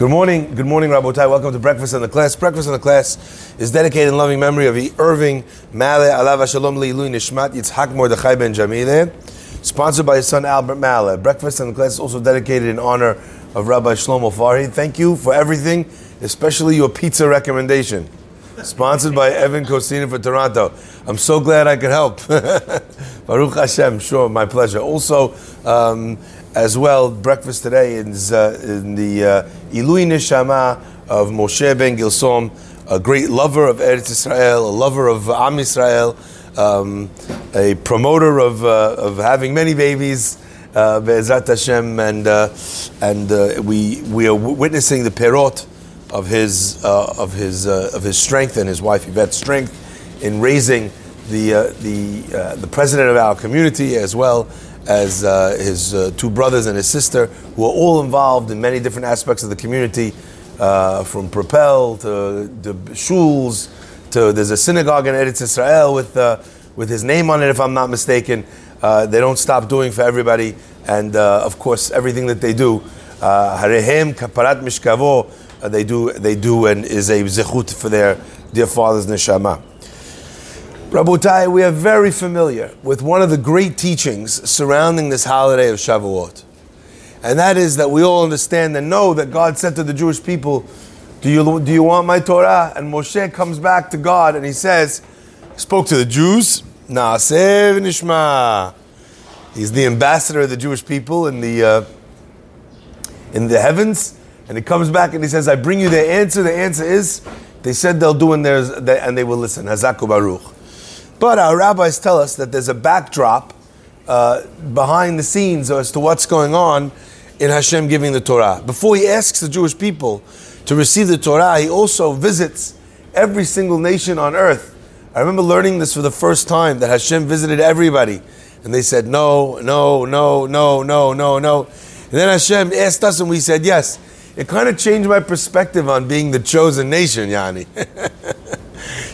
Good morning, good morning, Rabotai. Welcome to Breakfast in the Class. Breakfast in the Class is dedicated in loving memory of Irving Male Alav Shalom Leilui Nishmat Yitzhak Mordechai Ben Jamile, sponsored by his son Albert Male. Breakfast in the Class is also dedicated in honor of Rabbi Shlomo Farhi. Thank you for everything, especially your pizza recommendation. Sponsored by Evan Cosina for Toronto. I'm so glad I could help. Baruch Hashem, sure, my pleasure. Also, um, as well, breakfast today is uh, in the uh, Ilui Neshama of Moshe Ben Gilsom, a great lover of Eretz Israel, a lover of Am Israel, um, a promoter of, uh, of having many babies, uh, Be'ezrat Hashem, and, uh, and uh, we, we are witnessing the perot of his, uh, of, his, uh, of his strength and his wife Yvette's strength in raising the, the, the president of our community as well as uh, his uh, two brothers and his sister, who are all involved in many different aspects of the community, uh, from Propel to, the shuls to there's a synagogue in Eretz Israel with uh, with his name on it, if I'm not mistaken. Uh, they don't stop doing for everybody, and uh, of course everything that they do, Harehem Kaparat Mishkavo, they do they do and is a zechut for their dear father's neshama. Rabotai, we are very familiar with one of the great teachings surrounding this holiday of Shavuot. And that is that we all understand and know that God said to the Jewish people, Do you, do you want my Torah? And Moshe comes back to God and he says, spoke to the Jews, Na'aseh Nishma. He's the ambassador of the Jewish people in the, uh, in the heavens. And he comes back and he says, I bring you the answer. The answer is, they said they'll do and, and they will listen. Hazaku Baruch. But our rabbis tell us that there's a backdrop uh, behind the scenes as to what's going on in Hashem giving the Torah. Before he asks the Jewish people to receive the Torah, he also visits every single nation on earth. I remember learning this for the first time that Hashem visited everybody. And they said, no, no, no, no, no, no, no. And then Hashem asked us and we said, yes. It kind of changed my perspective on being the chosen nation, Yani.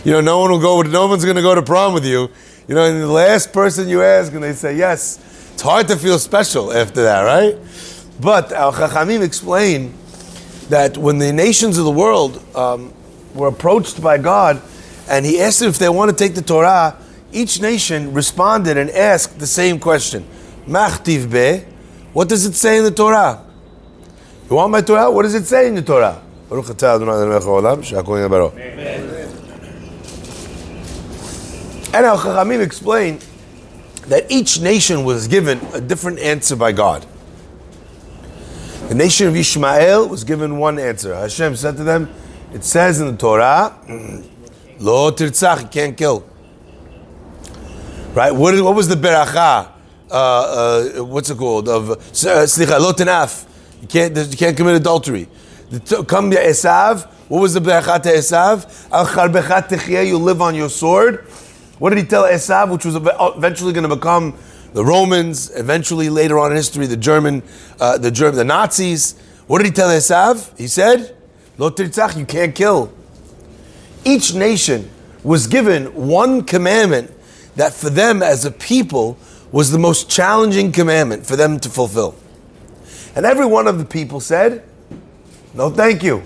you know, no one will go, no one's going to go to prom with you. You know, and the last person you ask, and they say yes. It's hard to feel special after that, right? But our Chachamim explain that when the nations of the world um, were approached by God, and He asked them if they want to take the Torah, each nation responded and asked the same question: Machtiv be, what does it say in the Torah? You want my Torah? What does it say in the Torah? Amen. And our Chachamim explain that each nation was given a different answer by God. The nation of Ishmael was given one answer. Hashem said to them, it says in the Torah, Lo tirtzach, you can't kill. Right? What, what was the beracha? Uh, uh, what's it called? Of uh, slicha, lo tenaf. You can't, you can't commit adultery. Come to Esav. What was the beracha to Esav? Al charbechat you live on your sword. What did he tell Esav, which was eventually going to become the Romans, eventually later on in history, the German, uh, the German, the Nazis? What did he tell Esav? He said, "Lo tirtzach, you can't kill." Each nation was given one commandment that, for them as a people, was the most challenging commandment for them to fulfill. And every one of the people said, "No, thank you."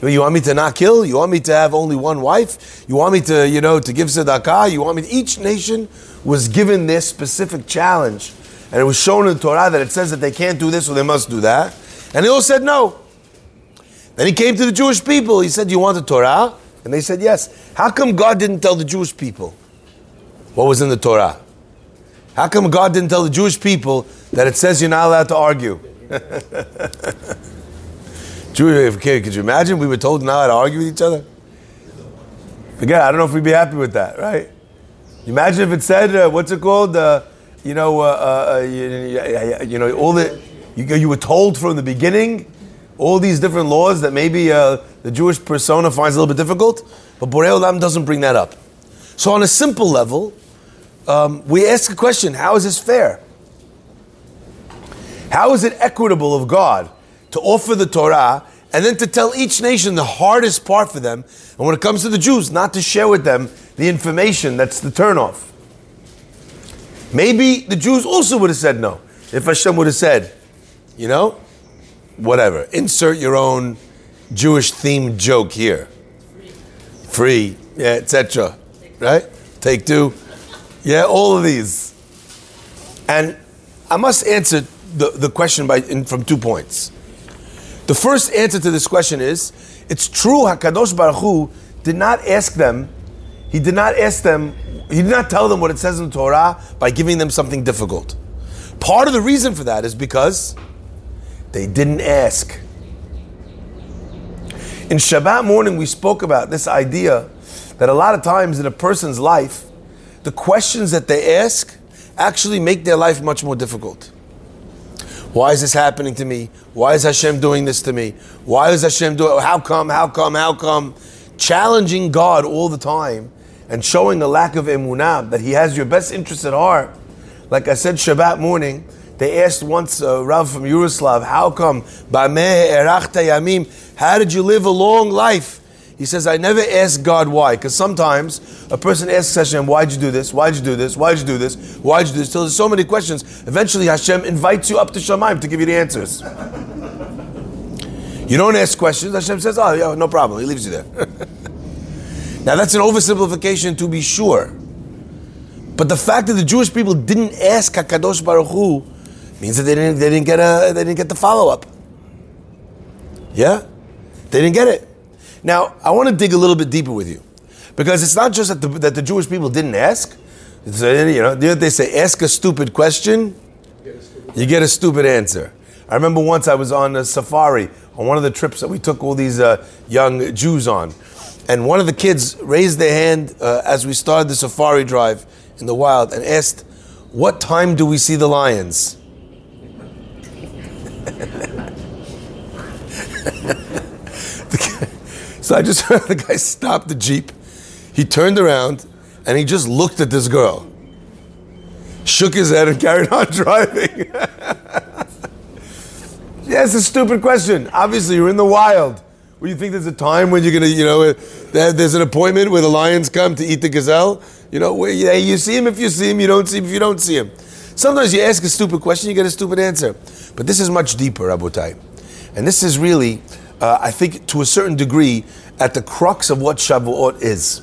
You want me to not kill? You want me to have only one wife? You want me to, you know, to give tzedakah? You want me? To, each nation was given this specific challenge, and it was shown in the Torah that it says that they can't do this or they must do that, and they all said no. Then he came to the Jewish people. He said, "You want the Torah?" And they said, "Yes." How come God didn't tell the Jewish people what was in the Torah? How come God didn't tell the Jewish people that it says you're not allowed to argue? Jewish, could you imagine? We were told not to argue with each other. Forget. I don't know if we'd be happy with that, right? Imagine if it said, uh, what's it called? Uh, you know, uh, uh, uh you, you, know, all the you, you were told from the beginning all these different laws that maybe uh, the Jewish persona finds a little bit difficult, but Borei Olam doesn't bring that up. So, on a simple level, um, we ask a question: How is this fair? How is it equitable of God to offer the Torah and then to tell each nation the hardest part for them, and when it comes to the Jews, not to share with them the information that's the turnoff. Maybe the Jews also would have said no if Hashem would have said, you know, whatever. Insert your own Jewish themed joke here. Free, yeah, etc. Right? Take two. Yeah, all of these. And I must answer the, the question by, in, from two points. The first answer to this question is it's true, Hakadosh Baruch Hu did not ask them, he did not ask them, he did not tell them what it says in the Torah by giving them something difficult. Part of the reason for that is because they didn't ask. In Shabbat morning, we spoke about this idea that a lot of times in a person's life, the questions that they ask actually make their life much more difficult. Why is this happening to me? Why is Hashem doing this to me? Why is Hashem doing? How come? How come? How come? Challenging God all the time and showing a lack of emunah that He has your best interest at heart. Like I said, Shabbat morning, they asked once uh, Rav from Yuroslav, "How come? How did you live a long life?" He says, I never ask God why, because sometimes a person asks Hashem, why'd you do this? Why'd you do this? Why'd you do this? Why'd you do this? Till there's so many questions. Eventually Hashem invites you up to Shemaim to give you the answers. You don't ask questions, Hashem says, oh, yeah, no problem. He leaves you there. now that's an oversimplification to be sure. But the fact that the Jewish people didn't ask HaKadosh Baruch Hu means that they didn't, they didn't get a, they didn't get the follow-up. Yeah? They didn't get it. Now, I want to dig a little bit deeper with you. Because it's not just that the, that the Jewish people didn't ask. It's, you know, they say, ask a stupid question, you get a stupid answer. I remember once I was on a safari on one of the trips that we took all these uh, young Jews on. And one of the kids raised their hand uh, as we started the safari drive in the wild and asked, What time do we see the lions? So I just heard the guy stop the Jeep. He turned around and he just looked at this girl, shook his head, and carried on driving. yeah, it's a stupid question. Obviously, you're in the wild. Well, you think there's a time when you're gonna, you know, there's an appointment where the lions come to eat the gazelle? You know, you, you see him if you see him, you don't see him if you don't see him. Sometimes you ask a stupid question, you get a stupid answer. But this is much deeper, Rabotai. And this is really uh, I think to a certain degree, at the crux of what Shavuot is.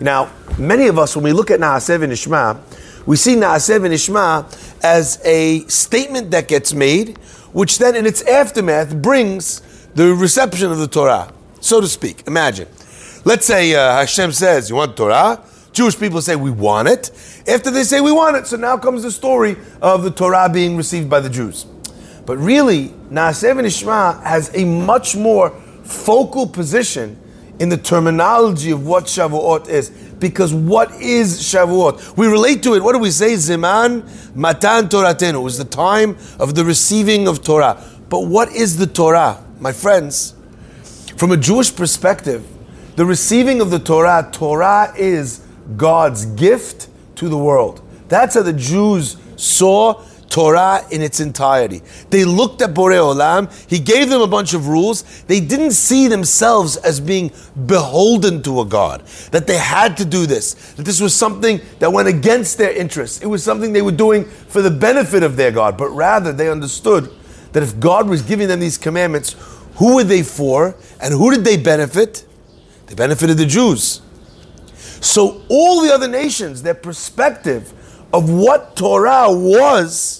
Now, many of us, when we look at Naaseh V'Nishma, we see Naaseh V'Nishma as a statement that gets made, which then in its aftermath brings the reception of the Torah, so to speak. Imagine. Let's say uh, Hashem says, You want Torah? Jewish people say, We want it. After they say, We want it, so now comes the story of the Torah being received by the Jews. But really, Naaseh V'Nishma has a much more focal position in the terminology of what Shavuot is. Because what is Shavuot? We relate to it. What do we say? Ziman Matan Toratenu. It was the time of the receiving of Torah. But what is the Torah? My friends, from a Jewish perspective, the receiving of the Torah, Torah is God's gift to the world. That's how the Jews saw Torah in its entirety. They looked at Borei Olam, he gave them a bunch of rules. They didn't see themselves as being beholden to a God, that they had to do this, that this was something that went against their interests. It was something they were doing for the benefit of their God, but rather they understood that if God was giving them these commandments, who were they for and who did they benefit? They benefited the Jews. So all the other nations, their perspective of what Torah was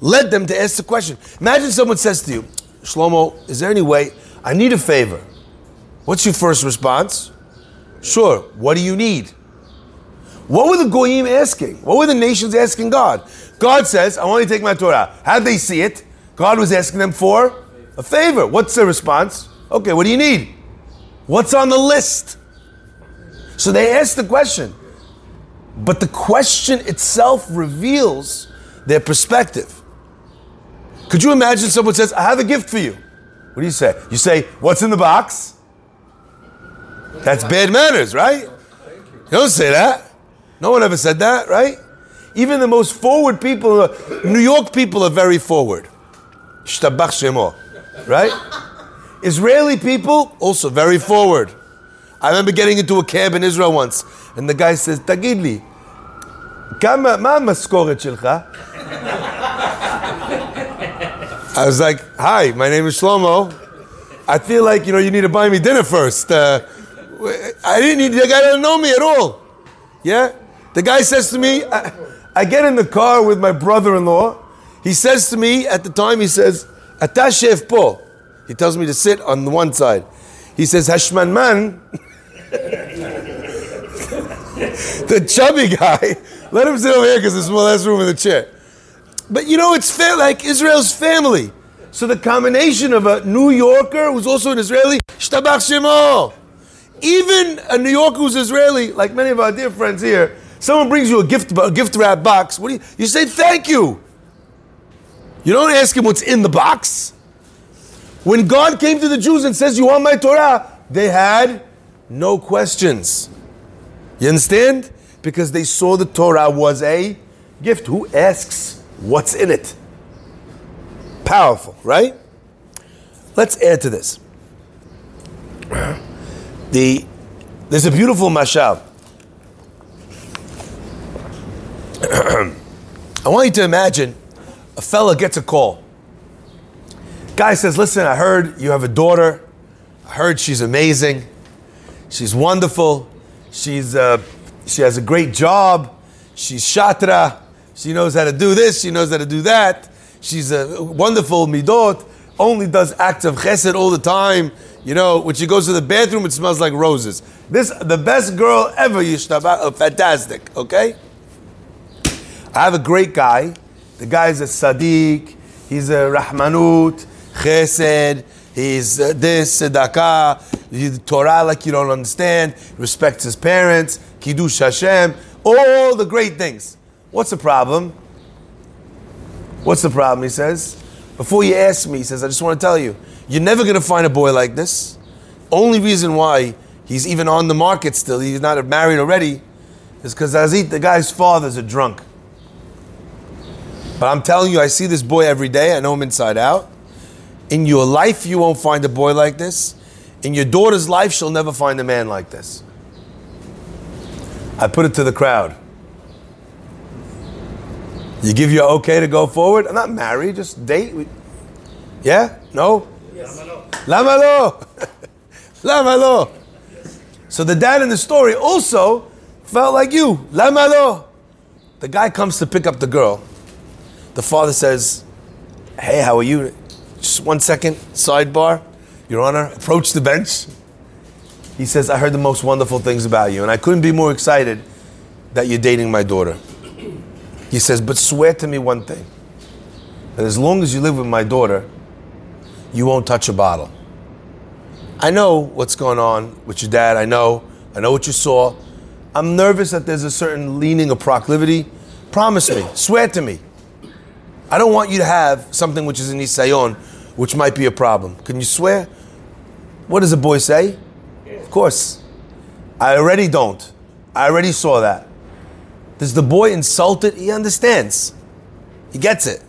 led them to ask the question. Imagine someone says to you, Shlomo, is there any way? I need a favor. What's your first response? Sure. What do you need? What were the goyim asking? What were the nations asking God? God says, I want you to take my Torah. How'd they see it? God was asking them for a favor. What's the response? Okay, what do you need? What's on the list? So they asked the question. But the question itself reveals their perspective. Could you imagine someone says, I have a gift for you? What do you say? You say, What's in the box? That's bad manners, right? You don't say that. No one ever said that, right? Even the most forward people, uh, New York people are very forward. Right? Israeli people, also very forward. I remember getting into a cab in Israel once, and the guy says, תגיד לי, כמה, מה המשכורת שלך? I was like, "Hi, my name is Shlomo. I feel like you know you need to buy me dinner first. Uh, I didn't need the guy didn't know me at all. Yeah, the guy says to me, I, I get in the car with my brother-in-law. He says to me at the time, he says, "Atashef po." He tells me to sit on the one side. He says, "Hashman man." the chubby guy, let him sit over here because there's more less room in the chair. But you know, it's fair, like Israel's family. So the combination of a New Yorker who's also an Israeli, shtabach shemo. Even a New Yorker who's Israeli, like many of our dear friends here, someone brings you a gift, a gift wrap box. What do you? You say thank you. You don't ask him what's in the box. When God came to the Jews and says, "You want my Torah," they had no questions. You understand? Because they saw the Torah was a gift. Who asks what's in it? Powerful, right? Let's add to this. The, there's a beautiful mashal. I want you to imagine a fella gets a call. Guy says, Listen, I heard you have a daughter. I heard she's amazing. She's wonderful. She's, uh, she has a great job. She's shatra. She knows how to do this. She knows how to do that. She's a wonderful midot. Only does acts of chesed all the time. You know, when she goes to the bathroom, it smells like roses. This, the best girl ever, Yishtaba. Oh, fantastic, okay? I have a great guy. The guy is a Sadiq. He's a Rahmanut, Chesed. He's uh, this, Tzedakah. He's Torah like you don't understand. Respects his parents. Kiddush Hashem. All the great things. What's the problem? What's the problem? He says. Before you ask me, he says, I just want to tell you, you're never going to find a boy like this. Only reason why he's even on the market still, he's not married already, is because Azit, the guy's father's a drunk. But I'm telling you, I see this boy every day. I know him inside out. In your life, you won't find a boy like this. In your daughter's life, she'll never find a man like this. I put it to the crowd. You give your okay to go forward? I'm not married, just date. Yeah? No? Lama lo. Lama lo. So the dad in the story also felt like you. Lama lo. The guy comes to pick up the girl. The father says, Hey, how are you? Just one second, sidebar. Your Honor, approach the bench. He says, I heard the most wonderful things about you, and I couldn't be more excited that you're dating my daughter. He says, but swear to me one thing that as long as you live with my daughter, you won't touch a bottle. I know what's going on with your dad. I know. I know what you saw. I'm nervous that there's a certain leaning or proclivity. Promise me. Swear to me. I don't want you to have something which is an isayon, which might be a problem. Can you swear? What does a boy say? Of course. I already don't. I already saw that. Does the boy insult it? He understands. He gets it.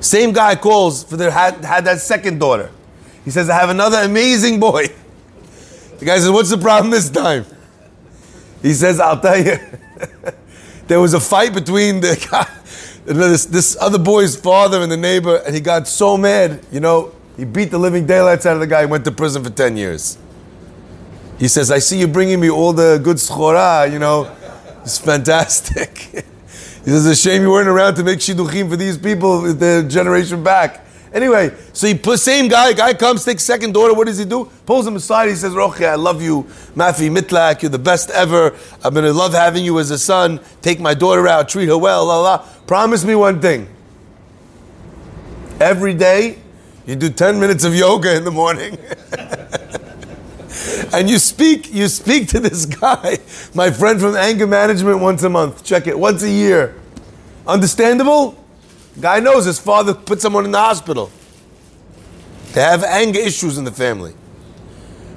Same guy calls for their had, had that second daughter. He says, I have another amazing boy. The guy says, What's the problem this time? He says, I'll tell you. there was a fight between the guy, this, this other boy's father and the neighbor, and he got so mad, you know, he beat the living daylights out of the guy, he went to prison for 10 years. He says, I see you bringing me all the good schora, you know. It's fantastic. he says, it's a shame you weren't around to make shidduchim for these people, the generation back. Anyway, so he put same guy, guy comes, takes second daughter, what does he do? Pulls him aside, he says, Rochi, I love you, Mafi Mitlak, you're the best ever. I'm gonna love having you as a son. Take my daughter out, treat her well, la la. Promise me one thing. Every day, you do 10 minutes of yoga in the morning. and you speak you speak to this guy, my friend from anger management, once a month. Check it, once a year. Understandable? Guy knows his father put someone in the hospital. They have anger issues in the family.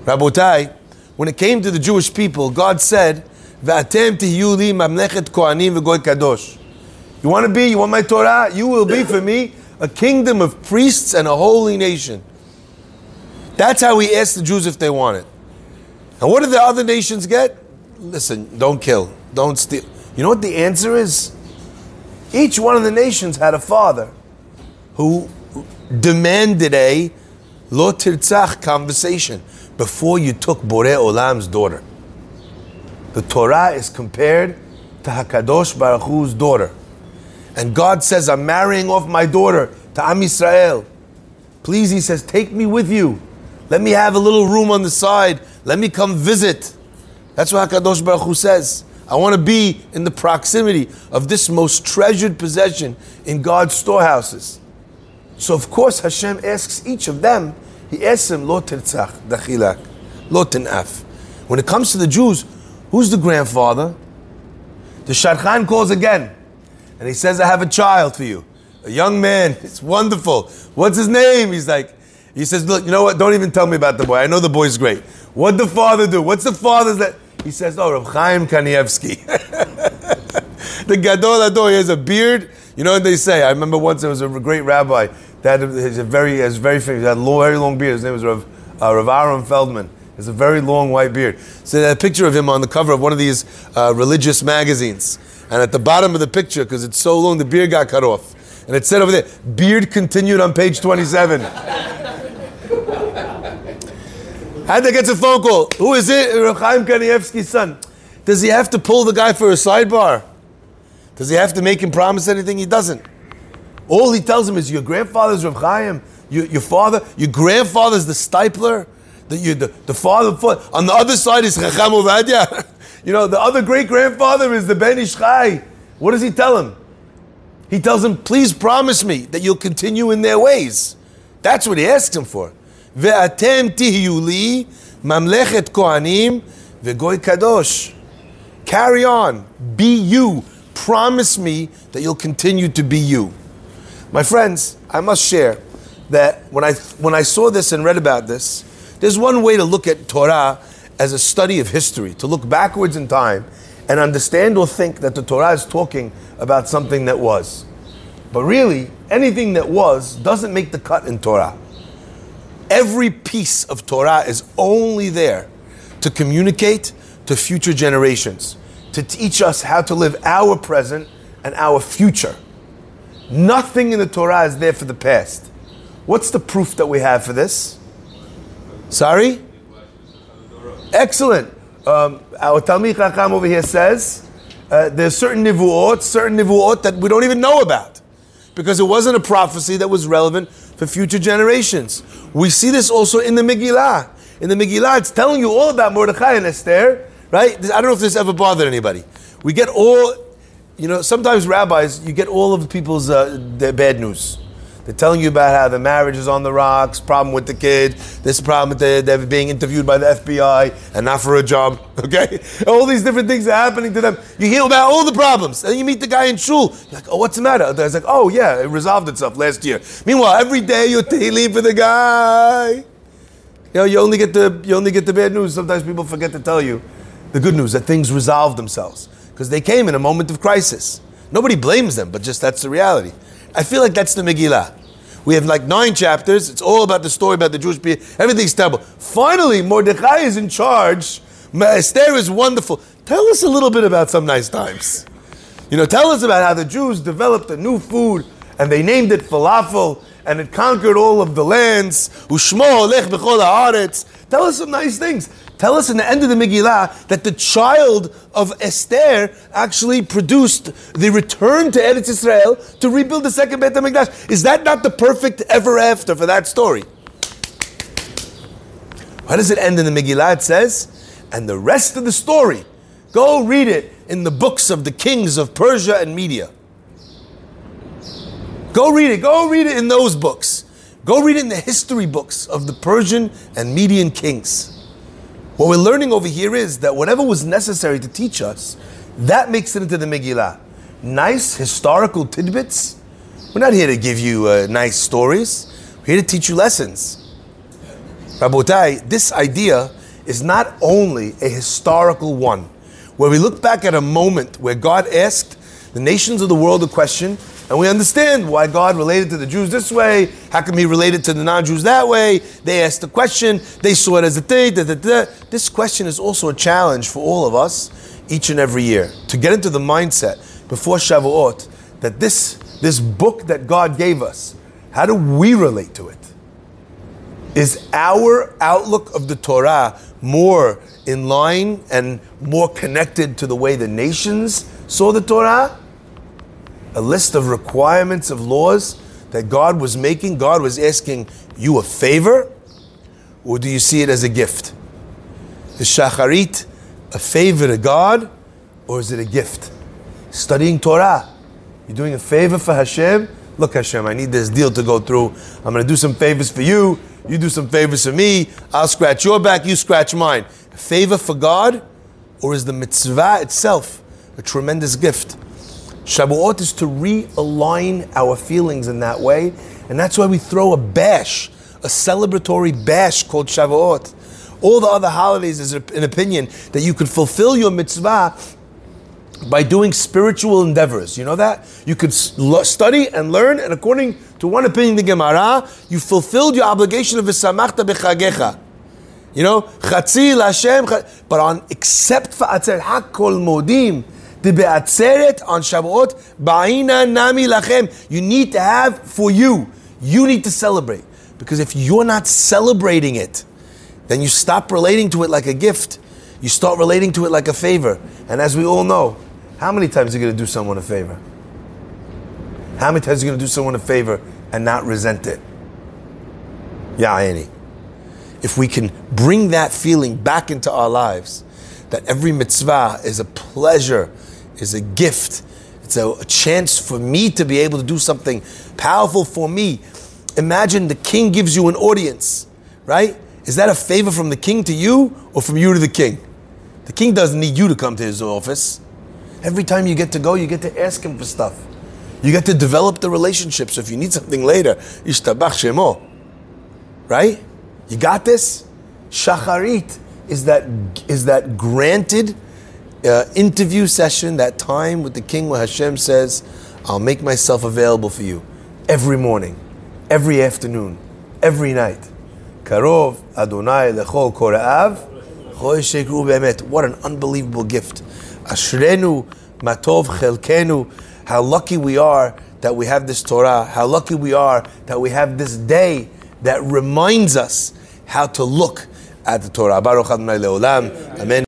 Rabotai, when it came to the Jewish people, God said, "V'atem tihyuli mamlechet kohanim v'goy kadosh." You want to be? You want my Torah? You will be for me a kingdom of priests and a holy nation. That's how we ask the Jews if they want it. And what did the other nations get? Listen, don't kill, don't steal. You know what the answer is? Each one of the nations had a father who demanded a lo tirtzach conversation before you took Borei Olam's daughter. The Torah is compared to Hakadosh Baruch Hu's daughter, and God says, "I'm marrying off my daughter to Am Yisrael." Please, He says, take me with you. Let me have a little room on the side. Let me come visit. That's what Hakadosh Baruch Hu says. I want to be in the proximity of this most treasured possession in God's storehouses. So of course Hashem asks each of them, He asks them, Lo tirtzach, dachilak, lo tinaf. When it comes to the Jews, who's the grandfather? The Shadchan calls again. And he says, I have a child for you. A young man. It's wonderful. What's his name? He's like, he says, look, you know what? Don't even tell me about the boy. I know the boy's great. What'd the father do? What's the father's that? He says, oh, Rav Chaim Kanievsky. the Gadol Ador, he has a beard. You know what they say? I remember once there was a great rabbi that has a very, has very famous, had long, very long beard. His name was Rav, uh, Rav Aaron Feldman. He has a very long white beard. So they had a picture of him on the cover of one of these uh, religious magazines. And at the bottom of the picture, because it's so long, the beard got cut off. And it said over there, beard continued on page 27. Had to get a phone call. Who is it? Rav Chaim Kanievsky's son. Does he have to pull the guy for a sidebar? Does he have to make him promise anything? He doesn't. All he tells him is, your grandfather's Rav Chaim, your, your father, your grandfather's the Steipler, the, you, the, the father, on the other side is Chacham Ovadia. you know, the other great grandfather is the Ben Ish Chai. What does he tell him? He tells him, please promise me that you'll continue in their ways. That's what he asks him for. ואתם תהיו לי ממלכת כהנים וגוי קדוש. Carry on. Be you. Promise me that you'll continue to be you. My friends, I must share that when I, when I saw this and read about this, there's one way to look at Torah as a study of history, to look backwards in time and understand or think that the Torah is talking about something that was. But really, anything that was doesn't make the cut in Torah. Every piece of Torah is only there to communicate to future generations, to teach us how to live our present and our future. Nothing in the Torah is there for the past. What's the proof that we have for this? Sorry? Excellent. Um, our Talmid Chacham over here says uh, there's certain nivuot, certain nivuot that we don't even know about because it wasn't a prophecy that was relevant for future generations. We see this also in the Megillah. In the Megillah, it's telling you all about Mordechai and Esther, right? I don't know if this ever bothered anybody. We get all, you know, sometimes rabbis, you get all of people's uh, bad news. They're telling you about how the marriage is on the rocks, problem with the kid, this problem with the, they're being interviewed by the FBI and not for a job, okay? All these different things are happening to them. You hear about all the problems, and you meet the guy in shul. You're like, oh, what's the matter? The guy's like, oh, yeah, it resolved itself last year. Meanwhile, every day you're tehillim for the guy. You know, you only get the you only get the bad news. Sometimes people forget to tell you the good news that things resolve themselves because they came in a moment of crisis. Nobody blames them, but just that's the reality. I feel like that's the Megillah. We have like nine chapters. It's all about the story about the Jewish people. Everything's terrible. Finally, Mordechai is in charge. Esther is wonderful. Tell us a little bit about some nice times. You know, tell us about how the Jews developed a new food and they named it falafel and it conquered all of the lands. Tell us some nice things. Tell us in the end of the Megillah that the child of Esther actually produced the return to Eretz Israel to rebuild the second Beit HaMikdash. Is that not the perfect ever after for that story? Why does it end in the Megillah? It says, and the rest of the story, go read it in the books of the kings of Persia and Media. Go read it. Go read it in those books. Go read it in the history books of the Persian and Median kings. What we're learning over here is that whatever was necessary to teach us, that makes it into the Megillah. Nice historical tidbits. We're not here to give you uh, nice stories. We're here to teach you lessons. Rabotai, this idea is not only a historical one, where we look back at a moment where God asked the nations of the world a question and we understand why God related to the Jews this way. How come He related to the non Jews that way? They asked the question, they saw it as a thing. Da, da, da. This question is also a challenge for all of us each and every year to get into the mindset before Shavuot that this, this book that God gave us How do we relate to it? Is our outlook of the Torah more in line and more connected to the way the nations saw the Torah? A list of requirements of laws that God was making, God was asking you a favor, or do you see it as a gift? Is Shacharit a favor to God, or is it a gift? Studying Torah. You're doing a favor for Hashem. Look, Hashem, I need this deal to go through. I'm going to do some favors for you. You do some favors for me. I'll scratch your back, you scratch mine. A favor for God, or is the mitzvah itself a tremendous gift? Shavuot is to realign our feelings in that way, and that's why we throw a bash, a celebratory bash called Shavuot. All the other holidays is an opinion that you could fulfill your mitzvah by doing spiritual endeavors. You know that? You could study and learn, and according to one opinion, the Gemara, you fulfilled your obligation of V'samachta b'chagecha. You know, chatzi l'Hashem, but on except for Atzer Hakol Modim, the Be'atzeret on Shavuot, Ba'ina Nami Lachem. You need to have for you. You need to celebrate. Because if you're not celebrating it, then you stop relating to it like a gift. You start relating to it like a favor. And as we all know, how many times are you going to do someone a favor? How many times are you going to do someone a favor and not resent it? Yeah. If we can bring that feeling back into our lives, that every mitzvah is a pleasure, is a gift, it's a, a chance for me to be able to do something powerful for me. Imagine the king gives you an audience, right? Is that a favor from the king to you or from you to the king? The king doesn't need you to come to his office. Every time you get to go, you get to ask him for stuff. You get to develop the relationship. So if you need something later, ishtabach shemo. Right? You got this? Shacharit is that is that granted uh, interview session, that time with the king where Hashem says, I'll make myself available for you every morning, every afternoon, every night. Karov Adonai lechol koraav what an unbelievable gift. Ashrenu matov chelkenu. How lucky we are that we have this Torah. How lucky we are that we have this day that reminds us how to look at the Torah. Baruch Adonai Leolam. Amen.